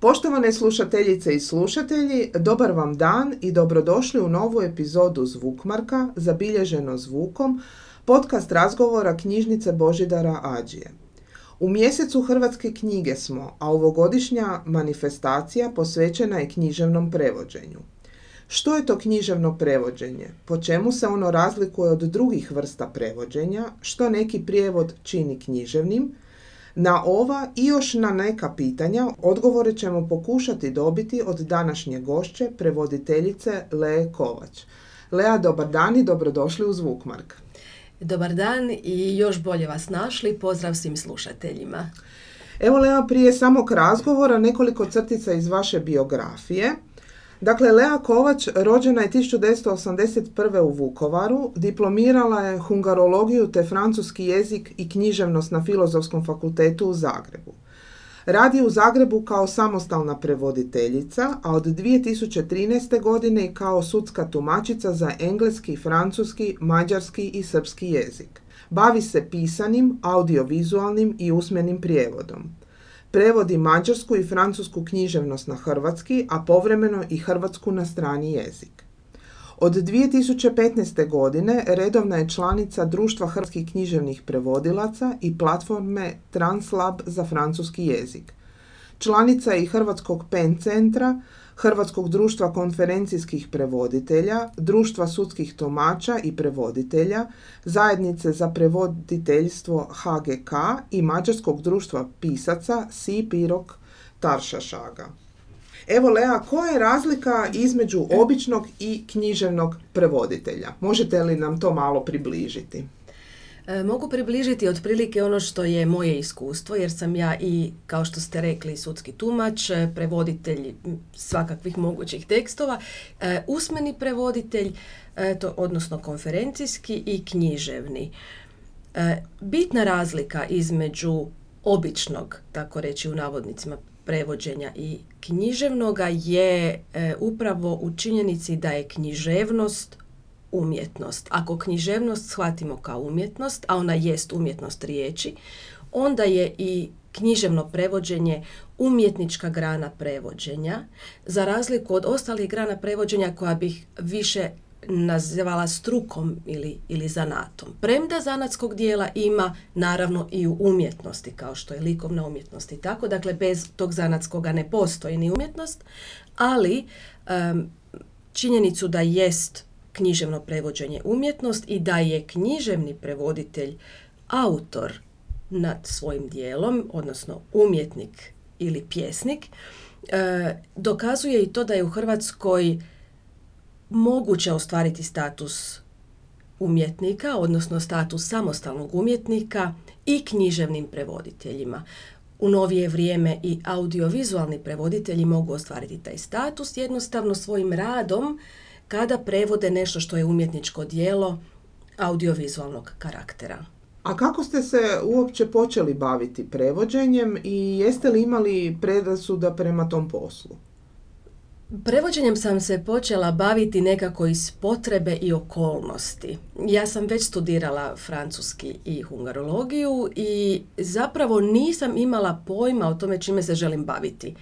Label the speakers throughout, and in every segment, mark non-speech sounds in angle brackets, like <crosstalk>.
Speaker 1: Poštovane slušateljice i slušatelji, dobar vam dan i dobrodošli u novu epizodu Zvukmarka, zabilježeno zvukom, podcast razgovora knjižnice Božidara Ađije. U mjesecu Hrvatske knjige smo, a ovogodišnja manifestacija posvećena je književnom prevođenju. Što je to književno prevođenje? Po čemu se ono razlikuje od drugih vrsta prevođenja? Što neki prijevod čini književnim? Na ova i još na neka pitanja odgovore ćemo pokušati dobiti od današnje gošće, prevoditeljice Leje Kovač. Lea, dobar dan i dobrodošli u Zvukmark.
Speaker 2: Dobar dan i još bolje vas našli. Pozdrav svim slušateljima.
Speaker 1: Evo Lea, prije samog razgovora nekoliko crtica iz vaše biografije. Dakle, Lea Kovač rođena je 1981. u Vukovaru, diplomirala je hungarologiju te francuski jezik i književnost na Filozofskom fakultetu u Zagrebu. Radi u Zagrebu kao samostalna prevoditeljica, a od 2013. godine i kao sudska tumačica za engleski, francuski, mađarski i srpski jezik. Bavi se pisanim, audiovizualnim i usmenim prijevodom. Prevodi mađarsku i francusku književnost na hrvatski, a povremeno i hrvatsku na strani jezik. Od 2015. godine redovna je članica Društva hrvatskih književnih prevodilaca i platforme Translab za francuski jezik. Članica je i Hrvatskog PEN centra, Hrvatskog društva konferencijskih prevoditelja, Društva sudskih tomača i prevoditelja, Zajednice za prevoditeljstvo HGK i Mađarskog društva pisaca Si Pirok Taršašaga. Evo Lea, koja je razlika između običnog i književnog prevoditelja? Možete li nam to malo približiti?
Speaker 2: E, mogu približiti otprilike ono što je moje iskustvo, jer sam ja i, kao što ste rekli, sudski tumač, e, prevoditelj svakakvih mogućih tekstova, e, usmeni prevoditelj, to, odnosno konferencijski i književni. Bitna razlika između običnog, tako reći u navodnicima, prevođenja i književnoga je upravo u činjenici da je književnost umjetnost. Ako književnost shvatimo kao umjetnost, a ona jest umjetnost riječi, onda je i književno prevođenje umjetnička grana prevođenja, za razliku od ostalih grana prevođenja koja bih više nazivala strukom ili, ili zanatom. Premda zanatskog dijela ima naravno i u umjetnosti, kao što je likovna umjetnost i tako. Dakle, bez tog zanatskoga ne postoji ni umjetnost, ali činjenicu da jest književno prevođenje umjetnost i da je književni prevoditelj autor nad svojim dijelom, odnosno umjetnik ili pjesnik, e, dokazuje i to da je u Hrvatskoj moguće ostvariti status umjetnika, odnosno status samostalnog umjetnika i književnim prevoditeljima. U novije vrijeme i audiovizualni prevoditelji mogu ostvariti taj status jednostavno svojim radom kada prevode nešto što je umjetničko dijelo audiovizualnog karaktera.
Speaker 1: A kako ste se uopće počeli baviti prevođenjem i jeste li imali predrasuda prema tom poslu?
Speaker 2: Prevođenjem sam se počela baviti nekako iz potrebe i okolnosti. Ja sam već studirala francuski i hungarologiju i zapravo nisam imala pojma o tome čime se želim baviti.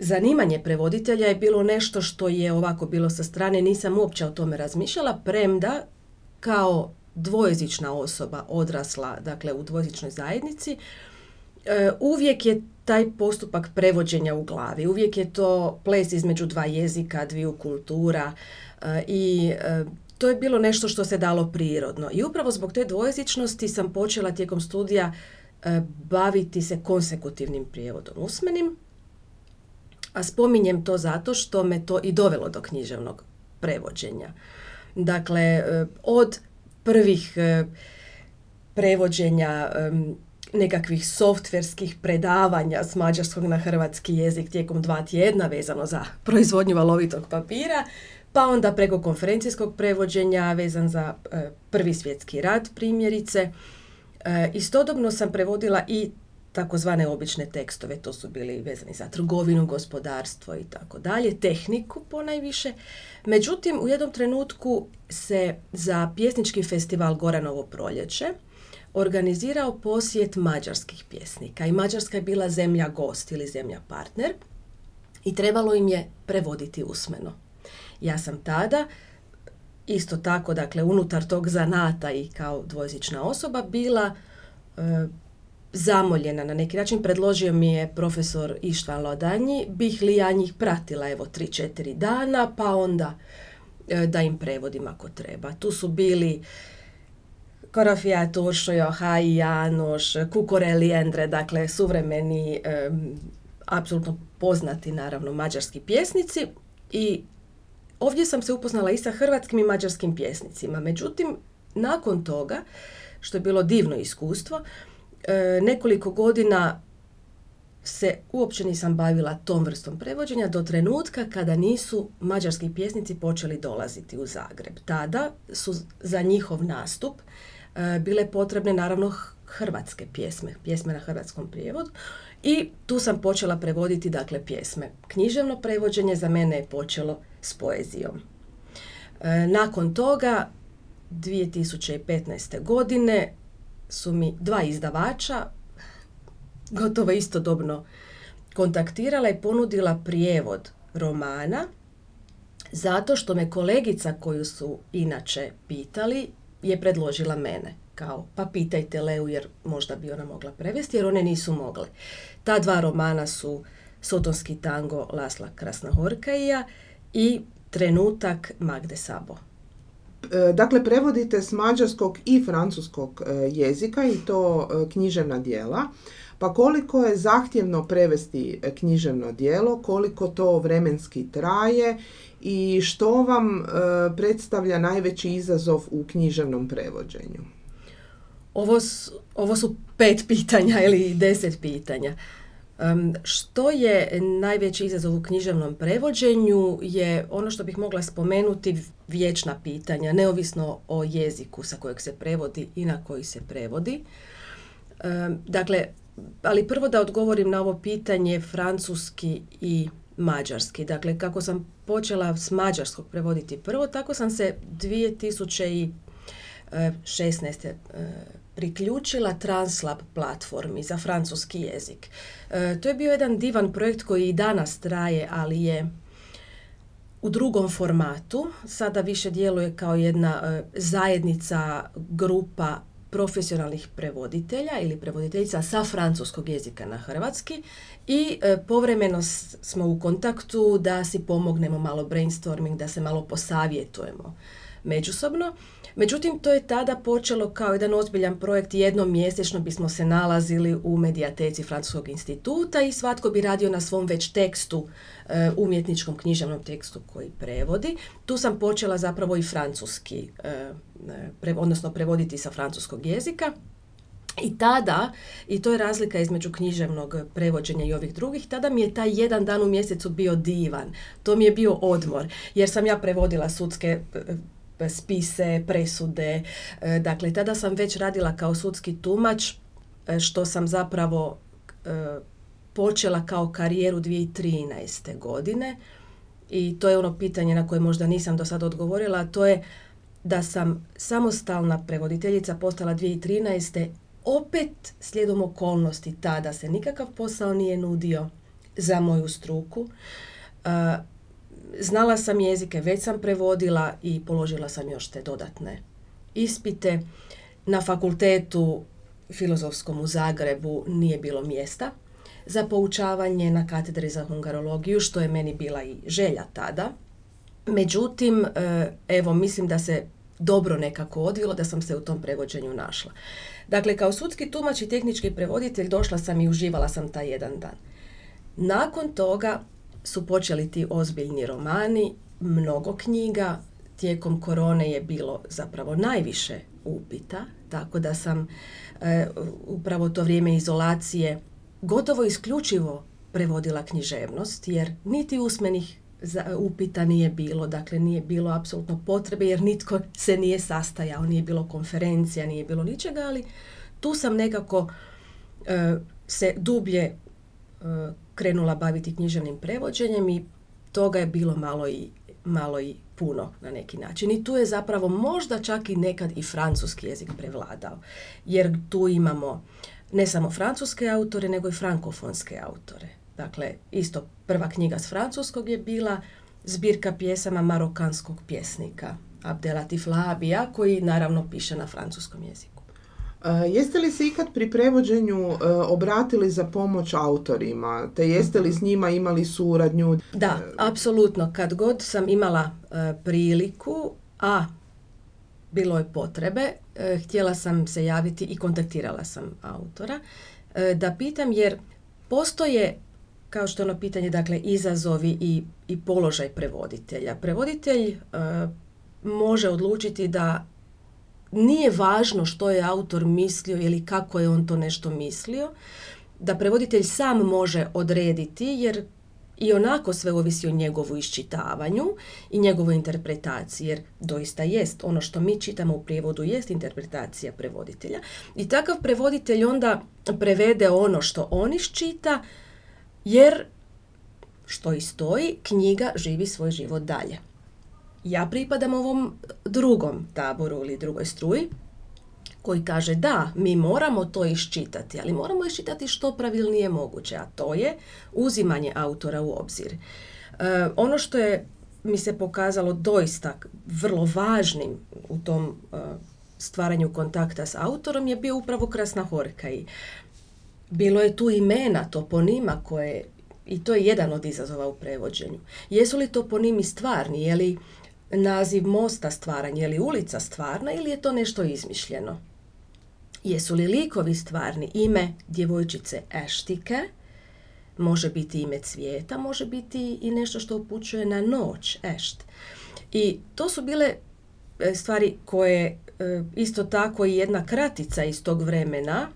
Speaker 2: Zanimanje prevoditelja je bilo nešto što je ovako bilo sa strane, nisam uopće o tome razmišljala, premda kao dvojezična osoba odrasla, dakle u dvojezičnoj zajednici, e, uvijek je taj postupak prevođenja u glavi. Uvijek je to ples između dva jezika, dviju kultura e, i e, to je bilo nešto što se dalo prirodno. I upravo zbog te dvojezičnosti sam počela tijekom studija baviti se konsekutivnim prijevodom usmenim, a spominjem to zato što me to i dovelo do književnog prevođenja. Dakle, e, od prvih e, prevođenja nekakvih softverskih predavanja s mađarskog na hrvatski jezik tijekom dva tjedna vezano za <laughs> proizvodnju valovitog papira, pa onda preko konferencijskog prevođenja vezan za e, prvi svjetski rat primjerice. Istodobno sam prevodila i takozvane obične tekstove, to su bili vezani za trgovinu, gospodarstvo i tako dalje, tehniku ponajviše. Međutim, u jednom trenutku se za pjesnički festival Goranovo proljeće organizirao posjet mađarskih pjesnika i Mađarska je bila zemlja gost ili zemlja partner. i trebalo im je prevoditi usmeno. Ja sam tada isto tako, dakle, unutar tog zanata i kao dvojezična osoba bila e, zamoljena na neki način. Predložio mi je profesor Ištvan Lodanji, bih li ja njih pratila evo 3-4 dana, pa onda e, da im prevodim ako treba. Tu su bili Korofija Turšojo, Haji Janoš, Kukoreli Endre, dakle suvremeni, e, apsolutno poznati naravno mađarski pjesnici i ovdje sam se upoznala i sa hrvatskim i mađarskim pjesnicima. Međutim, nakon toga, što je bilo divno iskustvo, e, nekoliko godina se uopće nisam bavila tom vrstom prevođenja do trenutka kada nisu mađarski pjesnici počeli dolaziti u Zagreb. Tada su za njihov nastup e, bile potrebne naravno hrvatske pjesme, pjesme na hrvatskom prijevodu i tu sam počela prevoditi dakle pjesme. Književno prevođenje za mene je počelo s poezijom. E, nakon toga 2015. godine su mi dva izdavača gotovo istodobno kontaktirala i ponudila prijevod romana zato što me kolegica koju su inače pitali je predložila mene kao pa pitajte Leu jer možda bi ona mogla prevesti jer one nisu mogle. Ta dva romana su Sotonski tango Lasla Krasnohorkaija i Trenutak Magde Sabo.
Speaker 1: E, dakle, prevodite s mađarskog i francuskog e, jezika i to e, književna dijela. Pa koliko je zahtjevno prevesti književno dijelo, koliko to vremenski traje i što vam predstavlja najveći izazov u književnom prevođenju?
Speaker 2: Ovo ovo su pet pitanja ili deset pitanja. Što je najveći izazov u književnom prevođenju je ono što bih mogla spomenuti vječna pitanja, neovisno o jeziku sa kojeg se prevodi i na koji se prevodi. dakle, ali prvo da odgovorim na ovo pitanje francuski i mađarski. Dakle, kako sam počela s mađarskog prevoditi prvo, tako sam se 2016 priključila Translab platformi za francuski jezik. E, to je bio jedan divan projekt koji i danas traje, ali je u drugom formatu. Sada više djeluje kao jedna e, zajednica grupa profesionalnih prevoditelja ili prevoditeljica sa francuskog jezika na hrvatski i e, povremeno smo u kontaktu da si pomognemo malo brainstorming, da se malo posavjetujemo međusobno. Međutim, to je tada počelo kao jedan ozbiljan projekt. Jednom mjesečno bismo se nalazili u medijateci Francuskog instituta i svatko bi radio na svom već tekstu, e, umjetničkom književnom tekstu koji prevodi. Tu sam počela zapravo i francuski, e, odnosno prevoditi sa francuskog jezika. I tada, i to je razlika između književnog prevođenja i ovih drugih, tada mi je taj jedan dan u mjesecu bio divan. To mi je bio odmor, jer sam ja prevodila sudske spise, presude. E, dakle, tada sam već radila kao sudski tumač, e, što sam zapravo e, počela kao karijeru 2013. godine. I to je ono pitanje na koje možda nisam do sada odgovorila, a to je da sam samostalna prevoditeljica postala 2013. Opet slijedom okolnosti tada se nikakav posao nije nudio za moju struku znala sam jezike, već sam prevodila i položila sam još te dodatne ispite. Na fakultetu filozofskom u Zagrebu nije bilo mjesta za poučavanje na katedri za hungarologiju, što je meni bila i želja tada. Međutim, e, evo, mislim da se dobro nekako odvilo da sam se u tom prevođenju našla. Dakle, kao sudski tumač i tehnički prevoditelj došla sam i uživala sam taj jedan dan. Nakon toga su počeli ti ozbiljni romani, mnogo knjiga, tijekom korone je bilo zapravo najviše upita, tako da sam e, upravo to vrijeme izolacije gotovo isključivo prevodila književnost, jer niti usmenih upita nije bilo, dakle nije bilo apsolutno potrebe jer nitko se nije sastajao, nije bilo konferencija, nije bilo ničega, ali tu sam nekako e, se dublje e, krenula baviti književnim prevođenjem i toga je bilo malo i, malo i puno na neki način. I tu je zapravo možda čak i nekad i francuski jezik prevladao. Jer tu imamo ne samo francuske autore, nego i frankofonske autore. Dakle, isto prva knjiga s francuskog je bila zbirka pjesama marokanskog pjesnika Abdelatif Labija, koji naravno piše na francuskom jeziku.
Speaker 1: E, jeste li se ikad pri prevođenju e, obratili za pomoć autorima, te jeste li s njima imali suradnju?
Speaker 2: Da, apsolutno. Kad god sam imala priliku, a bilo je potrebe, htjela sam se javiti i kontaktirala sam autora da pitam jer postoje kao što je ono pitanje, dakle, izazovi i, i položaj prevoditelja. Prevoditelj e, može odlučiti da nije važno što je autor mislio ili kako je on to nešto mislio, da prevoditelj sam može odrediti jer i onako sve ovisi o njegovu iščitavanju i njegovoj interpretaciji, jer doista jest ono što mi čitamo u prijevodu jest interpretacija prevoditelja. I takav prevoditelj onda prevede ono što on iščita, jer, što i stoji, knjiga živi svoj život dalje. Ja pripadam ovom drugom taboru ili drugoj struji, koji kaže da, mi moramo to iščitati, ali moramo iščitati što pravilnije moguće, a to je uzimanje autora u obzir. E, ono što je mi se pokazalo doista vrlo važnim u tom e, stvaranju kontakta s autorom je bio upravo Krasna Horka i bilo je tu imena, toponima koje, i to je jedan od izazova u prevođenju. Jesu li toponimi stvarni, je li naziv mosta stvaran, je li ulica stvarna ili je to nešto izmišljeno? Jesu li likovi stvarni? Ime djevojčice Eštike, može biti ime cvijeta, može biti i nešto što upućuje na noć, ešt. I to su bile e, stvari koje e, isto tako i jedna kratica iz tog vremena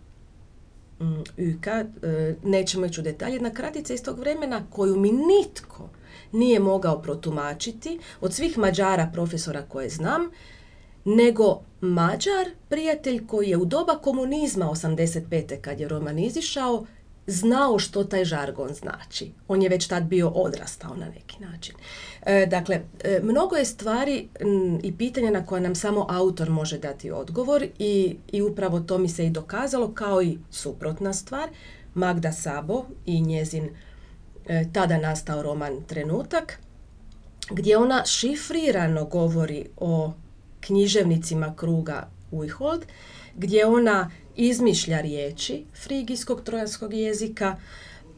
Speaker 2: Mm, Uka, e, nećemo ići u detalje, jedna kratica iz tog vremena koju mi nitko nije mogao protumačiti od svih Mađara profesora koje znam, nego Mađar, prijatelj koji je u doba komunizma 85. kad je roman izišao, znao što taj žargon znači. On je već tad bio odrastao na neki način. E, dakle, e, mnogo je stvari i pitanja na koja nam samo autor može dati odgovor i, i upravo to mi se i dokazalo kao i suprotna stvar. Magda Sabo i njezin tada nastao roman Trenutak, gdje ona šifrirano govori o književnicima kruga Ujhold, gdje ona izmišlja riječi frigijskog trojanskog jezika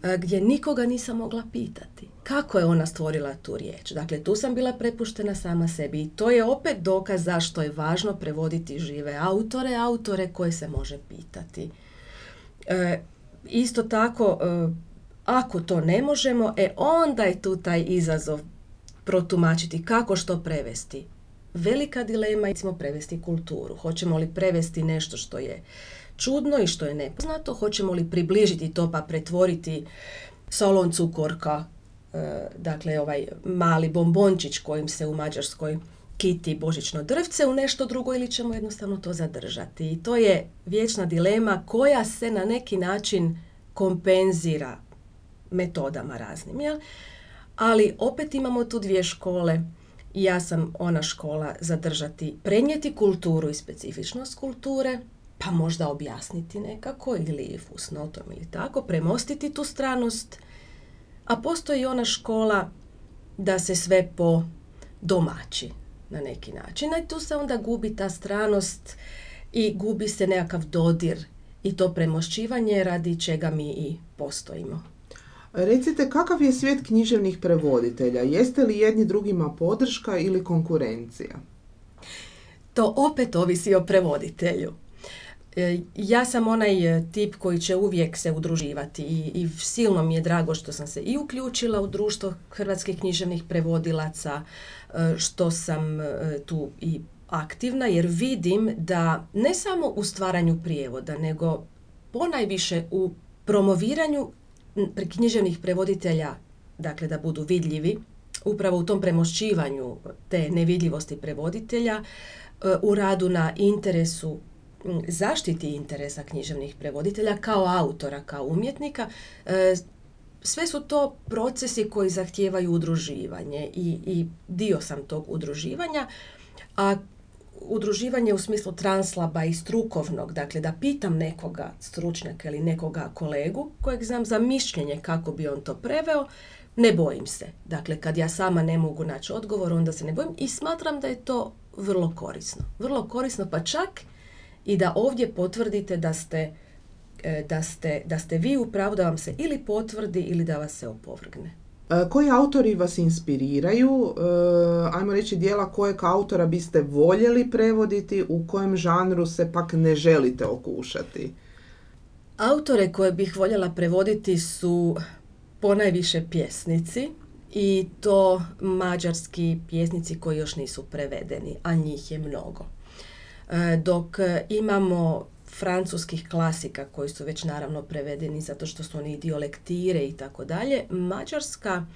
Speaker 2: e, gdje nikoga nisam mogla pitati kako je ona stvorila tu riječ. Dakle, tu sam bila prepuštena sama sebi i to je opet dokaz zašto je važno prevoditi žive autore, autore koje se može pitati. E, isto tako, e, ako to ne možemo, e onda je tu taj izazov protumačiti kako što prevesti. Velika dilema je prevesti kulturu. Hoćemo li prevesti nešto što je čudno i što je nepoznato, hoćemo li približiti to pa pretvoriti solon cukorka, e, dakle ovaj mali bombončić kojim se u Mađarskoj kiti božično drvce u nešto drugo ili ćemo jednostavno to zadržati. I to je vječna dilema koja se na neki način kompenzira metodama raznim. Jel? Ali opet imamo tu dvije škole. Ja sam ona škola zadržati, prenijeti kulturu i specifičnost kulture, pa možda objasniti nekako ili fusnotom ili tako, premostiti tu stranost, a postoji ona škola da se sve po domaći na neki način. I tu se onda gubi ta stranost i gubi se nekakav dodir i to premošćivanje radi čega mi i postojimo.
Speaker 1: Recite, kakav je svijet književnih prevoditelja? Jeste li jedni drugima podrška ili konkurencija?
Speaker 2: To opet ovisi o prevoditelju. E, ja sam onaj e, tip koji će uvijek se udruživati i, i silno mi je drago što sam se i uključila u društvo hrvatskih književnih prevodilaca, e, što sam tu i aktivna jer vidim da ne samo u stvaranju prijevoda, nego ponajviše u promoviranju književnih prevoditelja, dakle da budu vidljivi, upravo u tom premošćivanju te nevidljivosti prevoditelja, u radu na interesu zaštiti interesa književnih prevoditelja kao autora, kao umjetnika, e, sve su to procesi koji zahtijevaju udruživanje i, i dio sam tog udruživanja, a udruživanje u smislu translaba i strukovnog, dakle da pitam nekoga stručnjaka ili nekoga kolegu kojeg znam za mišljenje kako bi on to preveo, ne bojim se. Dakle, kad ja sama ne mogu naći odgovor, onda se ne bojim i smatram da je to vrlo korisno. Vrlo korisno, pa čak i da ovdje potvrdite da ste, e, da ste, da ste vi u pravu, da vam se ili potvrdi ili da vas se opovrgne.
Speaker 1: E, koji autori vas inspiriraju? E, ajmo reći dijela kojeg autora biste voljeli prevoditi, u kojem žanru se pak ne želite okušati?
Speaker 2: Autore koje bih voljela prevoditi su ponajviše pjesnici i to mađarski pjesnici koji još nisu prevedeni, a njih je mnogo. E, dok imamo francuskih klasika koji su već naravno prevedeni zato što su oni dio lektire i tako dalje, Mađarska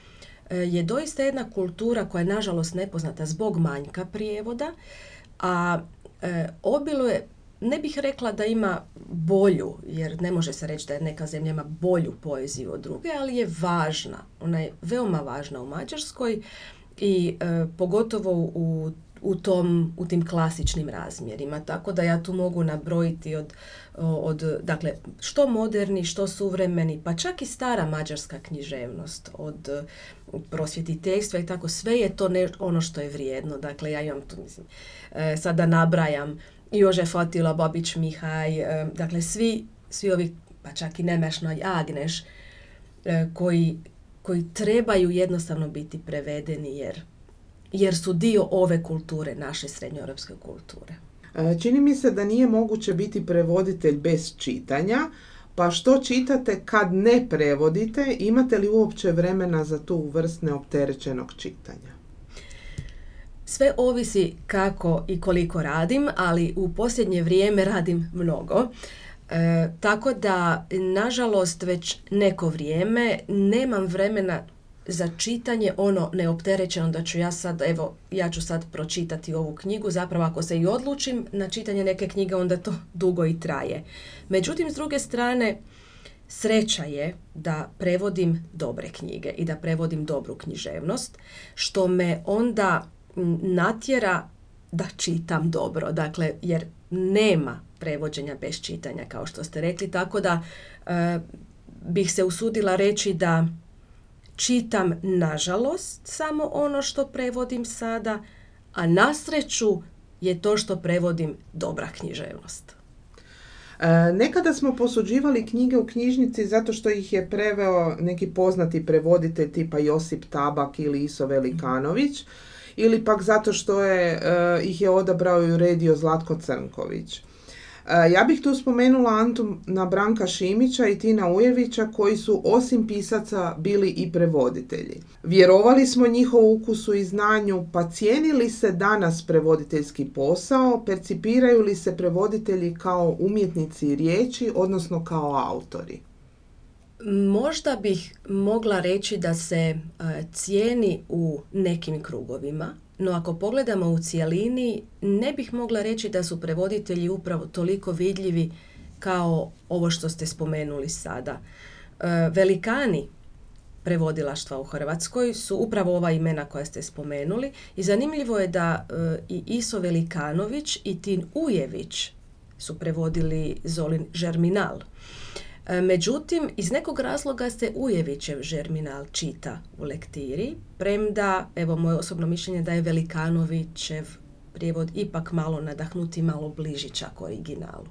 Speaker 2: e, je doista jedna kultura koja je nažalost nepoznata zbog manjka prijevoda, a e, obiluje ne bih rekla da ima bolju, jer ne može se reći da je neka zemlja ima bolju poeziju od druge, ali je važna. Ona je veoma važna u Mađarskoj i e, pogotovo u, u, tom, u tim klasičnim razmjerima. Tako da ja tu mogu nabrojiti od, od dakle, što moderni, što suvremeni, pa čak i stara mađarska književnost od prosvjetiteljstva i tako, sve je to ne, ono što je vrijedno. Dakle, ja imam tu, mislim, e, sada nabrajam Jožef Attila, Babić Mihaj, e, dakle svi, svi ovi, pa čak i Nemešno i Agneš, e, koji, koji trebaju jednostavno biti prevedeni jer, jer su dio ove kulture, naše srednjoeuropske kulture.
Speaker 1: E, čini mi se da nije moguće biti prevoditelj bez čitanja, pa što čitate kad ne prevodite? Imate li uopće vremena za tu vrst neopterećenog čitanja?
Speaker 2: Sve ovisi kako i koliko radim, ali u posljednje vrijeme radim mnogo. E, tako da, nažalost, već neko vrijeme nemam vremena za čitanje ono neopterećeno da ću ja sad, evo, ja ću sad pročitati ovu knjigu, zapravo ako se i odlučim na čitanje neke knjige, onda to <laughs> dugo i traje. Međutim, s druge strane, sreća je da prevodim dobre knjige i da prevodim dobru književnost, što me onda natjera da čitam dobro, dakle, jer nema prevođenja bez čitanja, kao što ste rekli, tako da e, bih se usudila reći da čitam, nažalost, samo ono što prevodim sada, a na sreću je to što prevodim dobra književnost.
Speaker 1: E, nekada smo posuđivali knjige u knjižnici zato što ih je preveo neki poznati prevoditelj tipa Josip Tabak ili Iso Velikanović ili pak zato što je, eh, ih je odabrao i uredio Zlatko Crnković. Eh, ja bih tu spomenula Antuna Branka Šimića i Tina Ujevića koji su osim pisaca bili i prevoditelji. Vjerovali smo njihovu ukusu i znanju, pa cijenili se danas prevoditeljski posao, percipiraju li se prevoditelji kao umjetnici riječi, odnosno kao autori?
Speaker 2: Možda bih mogla reći da se e, cijeni u nekim krugovima, no ako pogledamo u cijelini, ne bih mogla reći da su prevoditelji upravo toliko vidljivi kao ovo što ste spomenuli sada. E, velikani prevodilaštva u Hrvatskoj su upravo ova imena koja ste spomenuli i zanimljivo je da e, i Iso Velikanović i Tin Ujević su prevodili Zolin Žerminal. E, međutim, iz nekog razloga se Ujevićev žerminal čita u lektiri, premda, evo moje osobno mišljenje da je Velikanovićev prijevod ipak malo nadahnuti, malo bliži čak originalu.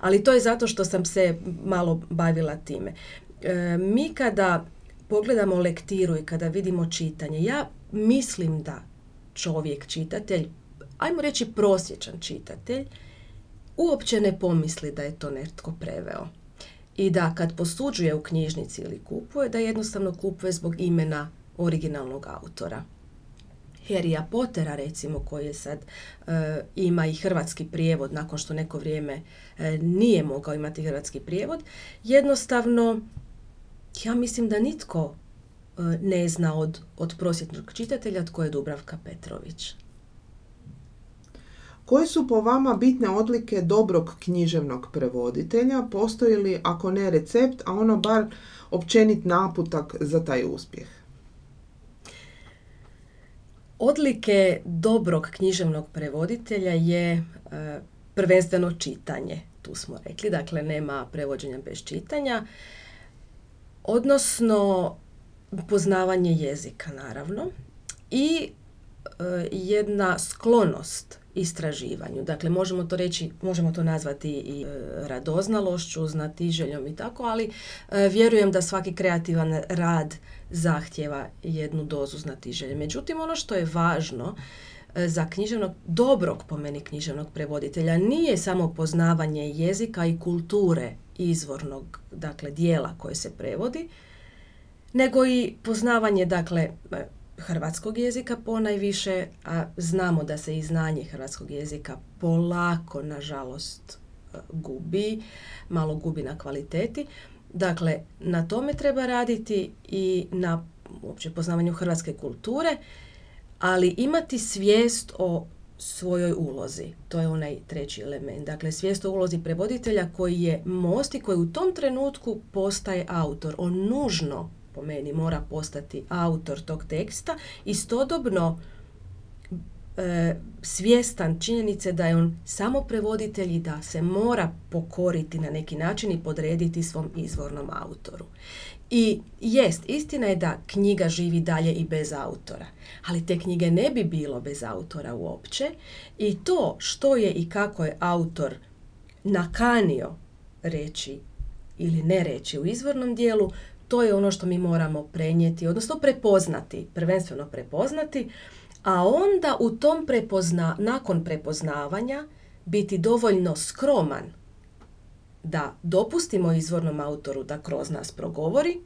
Speaker 2: Ali to je zato što sam se malo bavila time. E, mi kada pogledamo lektiru i kada vidimo čitanje, ja mislim da čovjek čitatelj, ajmo reći prosječan čitatelj, uopće ne pomisli da je to netko preveo i da kad posuđuje u knjižnici ili kupuje, da jednostavno kupuje zbog imena originalnog autora. Harrya Pottera recimo koji je sad e, ima i hrvatski prijevod nakon što neko vrijeme e, nije mogao imati hrvatski prijevod jednostavno ja mislim da nitko e, ne zna od, od prosjetnog čitatelja tko je Dubravka Petrović.
Speaker 1: Koje su po vama bitne odlike dobrog književnog prevoditelja? Postoji li, ako ne recept, a ono bar općenit naputak za taj uspjeh?
Speaker 2: Odlike dobrog književnog prevoditelja je e, prvenstveno čitanje, tu smo rekli, dakle nema prevođenja bez čitanja, odnosno poznavanje jezika naravno i e, jedna sklonost istraživanju. Dakle, možemo to reći, možemo to nazvati i e, radoznalošću, znatiželjom i tako, ali e, vjerujem da svaki kreativan rad zahtjeva jednu dozu znatiželje. Međutim, ono što je važno e, za književnog, dobrog po meni književnog prevoditelja nije samo poznavanje jezika i kulture izvornog, dakle, dijela koje se prevodi, nego i poznavanje, dakle, hrvatskog jezika ponajviše, a znamo da se i znanje hrvatskog jezika polako, nažalost, e, gubi, malo gubi na kvaliteti. Dakle, na tome treba raditi i na uopće poznavanju hrvatske kulture, ali imati svijest o svojoj ulozi. To je onaj treći element. Dakle, svijest o ulozi prevoditelja koji je most i koji u tom trenutku postaje autor. On nužno po meni mora postati autor tog teksta, istodobno e, svjestan činjenice da je on samo prevoditelj i da se mora pokoriti na neki način i podrediti svom izvornom autoru. I jest, istina je da knjiga živi dalje i bez autora, ali te knjige ne bi bilo bez autora uopće i to što je i kako je autor nakanio reći ili ne reći u izvornom dijelu, to je ono što mi moramo prenijeti, odnosno prepoznati, prvenstveno prepoznati, a onda u tom prepozna, nakon prepoznavanja biti dovoljno skroman da dopustimo izvornom autoru da kroz nas progovori,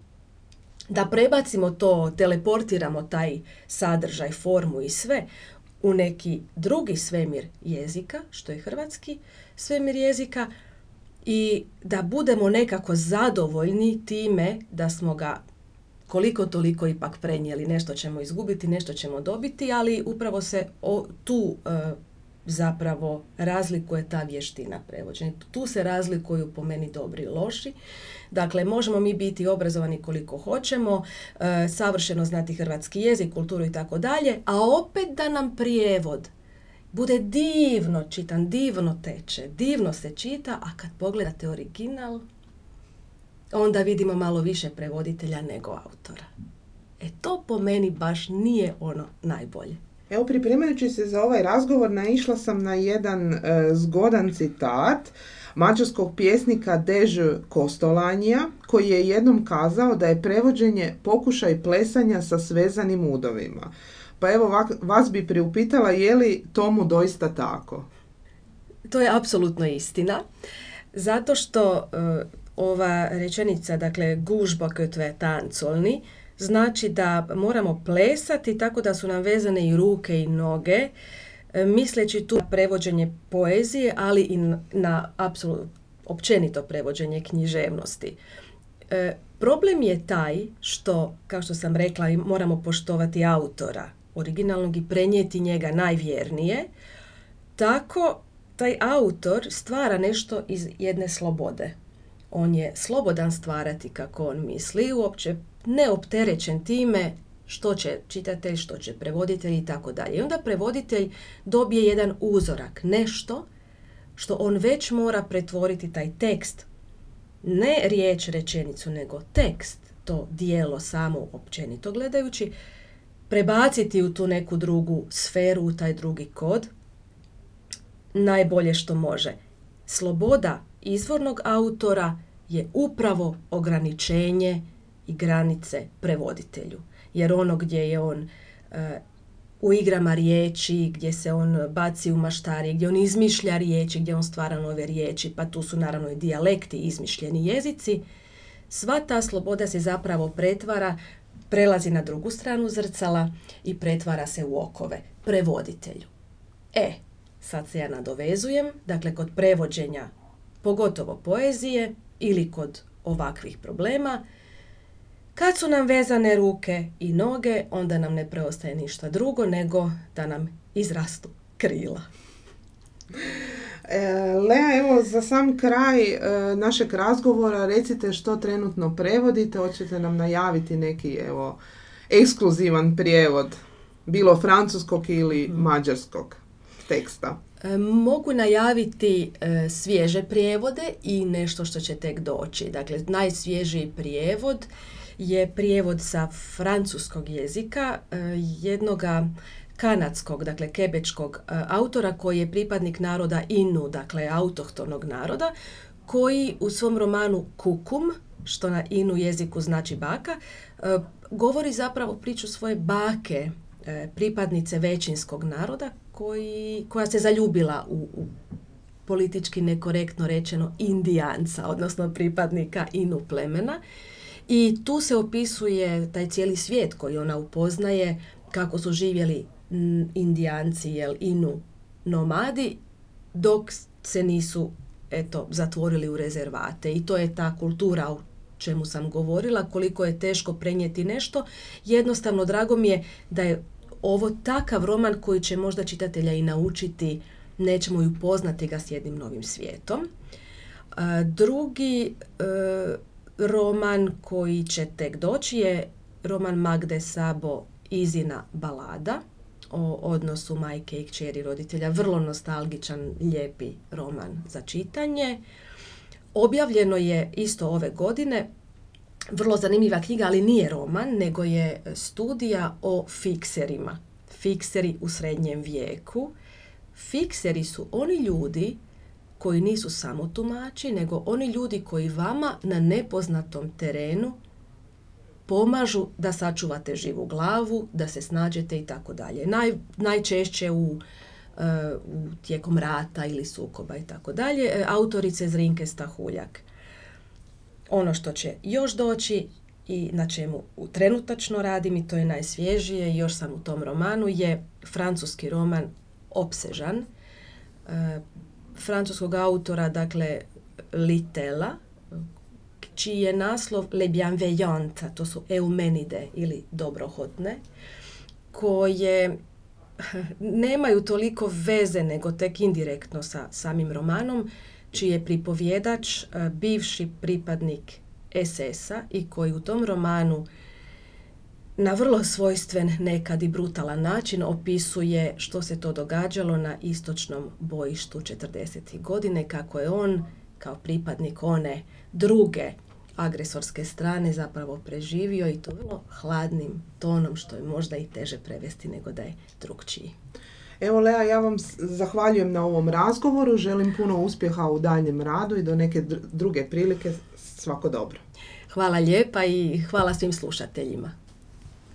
Speaker 2: da prebacimo to, teleportiramo taj sadržaj, formu i sve u neki drugi svemir jezika, što je hrvatski svemir jezika, i da budemo nekako zadovoljni time da smo ga koliko toliko ipak prenijeli. Nešto ćemo izgubiti, nešto ćemo dobiti, ali upravo se o, tu e, zapravo razlikuje ta vještina prevođenja. Tu se razlikuju po meni dobri i loši. Dakle, možemo mi biti obrazovani koliko hoćemo, e, savršeno znati hrvatski jezik, kulturu i tako dalje, a opet da nam prijevod bude divno čitan, divno teče, divno se čita, a kad pogledate original, onda vidimo malo više prevoditelja nego autora. E to po meni baš nije ono najbolje.
Speaker 1: Evo, pripremajući se za ovaj razgovor, naišla sam na jedan e, zgodan citat mađarskog pjesnika Dežu Kostolanija, koji je jednom kazao da je prevođenje pokušaj plesanja sa svezanim udovima. Pa evo vas bi priupitala je li tomu doista tako?
Speaker 2: To je apsolutno istina. Zato što e, ova rečenica, dakle gužba kötve tancolni, znači da moramo plesati tako da su nam vezane i ruke i noge, e, misleći tu na prevođenje poezije, ali i na apsolutno općenito prevođenje književnosti. E, problem je taj što, kao što sam rekla, moramo poštovati autora originalnog i prenijeti njega najvjernije, tako taj autor stvara nešto iz jedne slobode. On je slobodan stvarati kako on misli, uopće neopterećen time što će čitatelj, što će prevoditelj i tako dalje. I onda prevoditelj dobije jedan uzorak, nešto što on već mora pretvoriti taj tekst, ne riječ, rečenicu, nego tekst, to dijelo samo općenito gledajući, prebaciti u tu neku drugu sferu, u taj drugi kod, najbolje što može. Sloboda izvornog autora je upravo ograničenje i granice prevoditelju. Jer ono gdje je on e, u igrama riječi, gdje se on baci u maštarije, gdje on izmišlja riječi, gdje on stvara nove riječi, pa tu su naravno i dijalekti, izmišljeni jezici, sva ta sloboda se zapravo pretvara prelazi na drugu stranu zrcala i pretvara se u okove, prevoditelju. E, sad se ja nadovezujem, dakle kod prevođenja, pogotovo poezije ili kod ovakvih problema, kad su nam vezane ruke i noge, onda nam ne preostaje ništa drugo nego da nam izrastu krila.
Speaker 1: E, Lea, evo za sam kraj e, našeg razgovora recite što trenutno prevodite, hoćete nam najaviti neki evo ekskluzivan prijevod bilo francuskog ili mhm. mađarskog teksta?
Speaker 2: E, mogu najaviti e, svježe prijevode i nešto što će tek doći. Dakle, najsvježiji prijevod je prijevod sa francuskog jezika e, jednoga kanadskog, dakle kebečkog autora koji je pripadnik naroda Inu, dakle autohtonog naroda, koji u svom romanu Kukum, što na Inu jeziku znači baka, govori zapravo priču svoje bake, pripadnice većinskog naroda koji, koja se zaljubila u, u politički nekorektno rečeno indijanca, odnosno pripadnika inu plemena. I tu se opisuje taj cijeli svijet koji ona upoznaje, kako su živjeli indijanci, jel, inu nomadi, dok se nisu eto, zatvorili u rezervate. I to je ta kultura o čemu sam govorila, koliko je teško prenijeti nešto. Jednostavno, drago mi je da je ovo takav roman koji će možda čitatelja i naučiti, nećemo ju poznati ga s jednim novim svijetom. Drugi e, roman koji će tek doći je roman Magde Sabo Izina balada o odnosu majke i kćeri roditelja. Vrlo nostalgičan, lijepi roman za čitanje. Objavljeno je isto ove godine vrlo zanimljiva knjiga, ali nije roman, nego je studija o fikserima. Fikseri u srednjem vijeku. Fikseri su oni ljudi koji nisu samo tumači, nego oni ljudi koji vama na nepoznatom terenu pomažu da sačuvate živu glavu, da se snađete i tako dalje. Najčešće u, uh, u tijekom rata ili sukoba i tako dalje. Autorice Zrinke Stahuljak. Ono što će još doći i na čemu trenutačno radim i to je najsvježije, još sam u tom romanu, je francuski roman Opsežan, e, francuskog autora, dakle Litela, čiji je naslov Le Bienveillante, to su eumenide ili dobrohotne, koje <laughs> nemaju toliko veze nego tek indirektno sa samim romanom, čiji je pripovjedač e, bivši pripadnik SS-a i koji u tom romanu na vrlo svojstven, nekad i brutalan način opisuje što se to događalo na istočnom bojištu 40. godine, kako je on kao pripadnik one druge agresorske strane zapravo preživio i to vrlo hladnim tonom što je možda i teže prevesti nego da je drugčiji.
Speaker 1: Evo Lea, ja vam zahvaljujem na ovom razgovoru, želim puno uspjeha u daljem radu i do neke druge prilike svako dobro.
Speaker 2: Hvala lijepa i hvala svim slušateljima.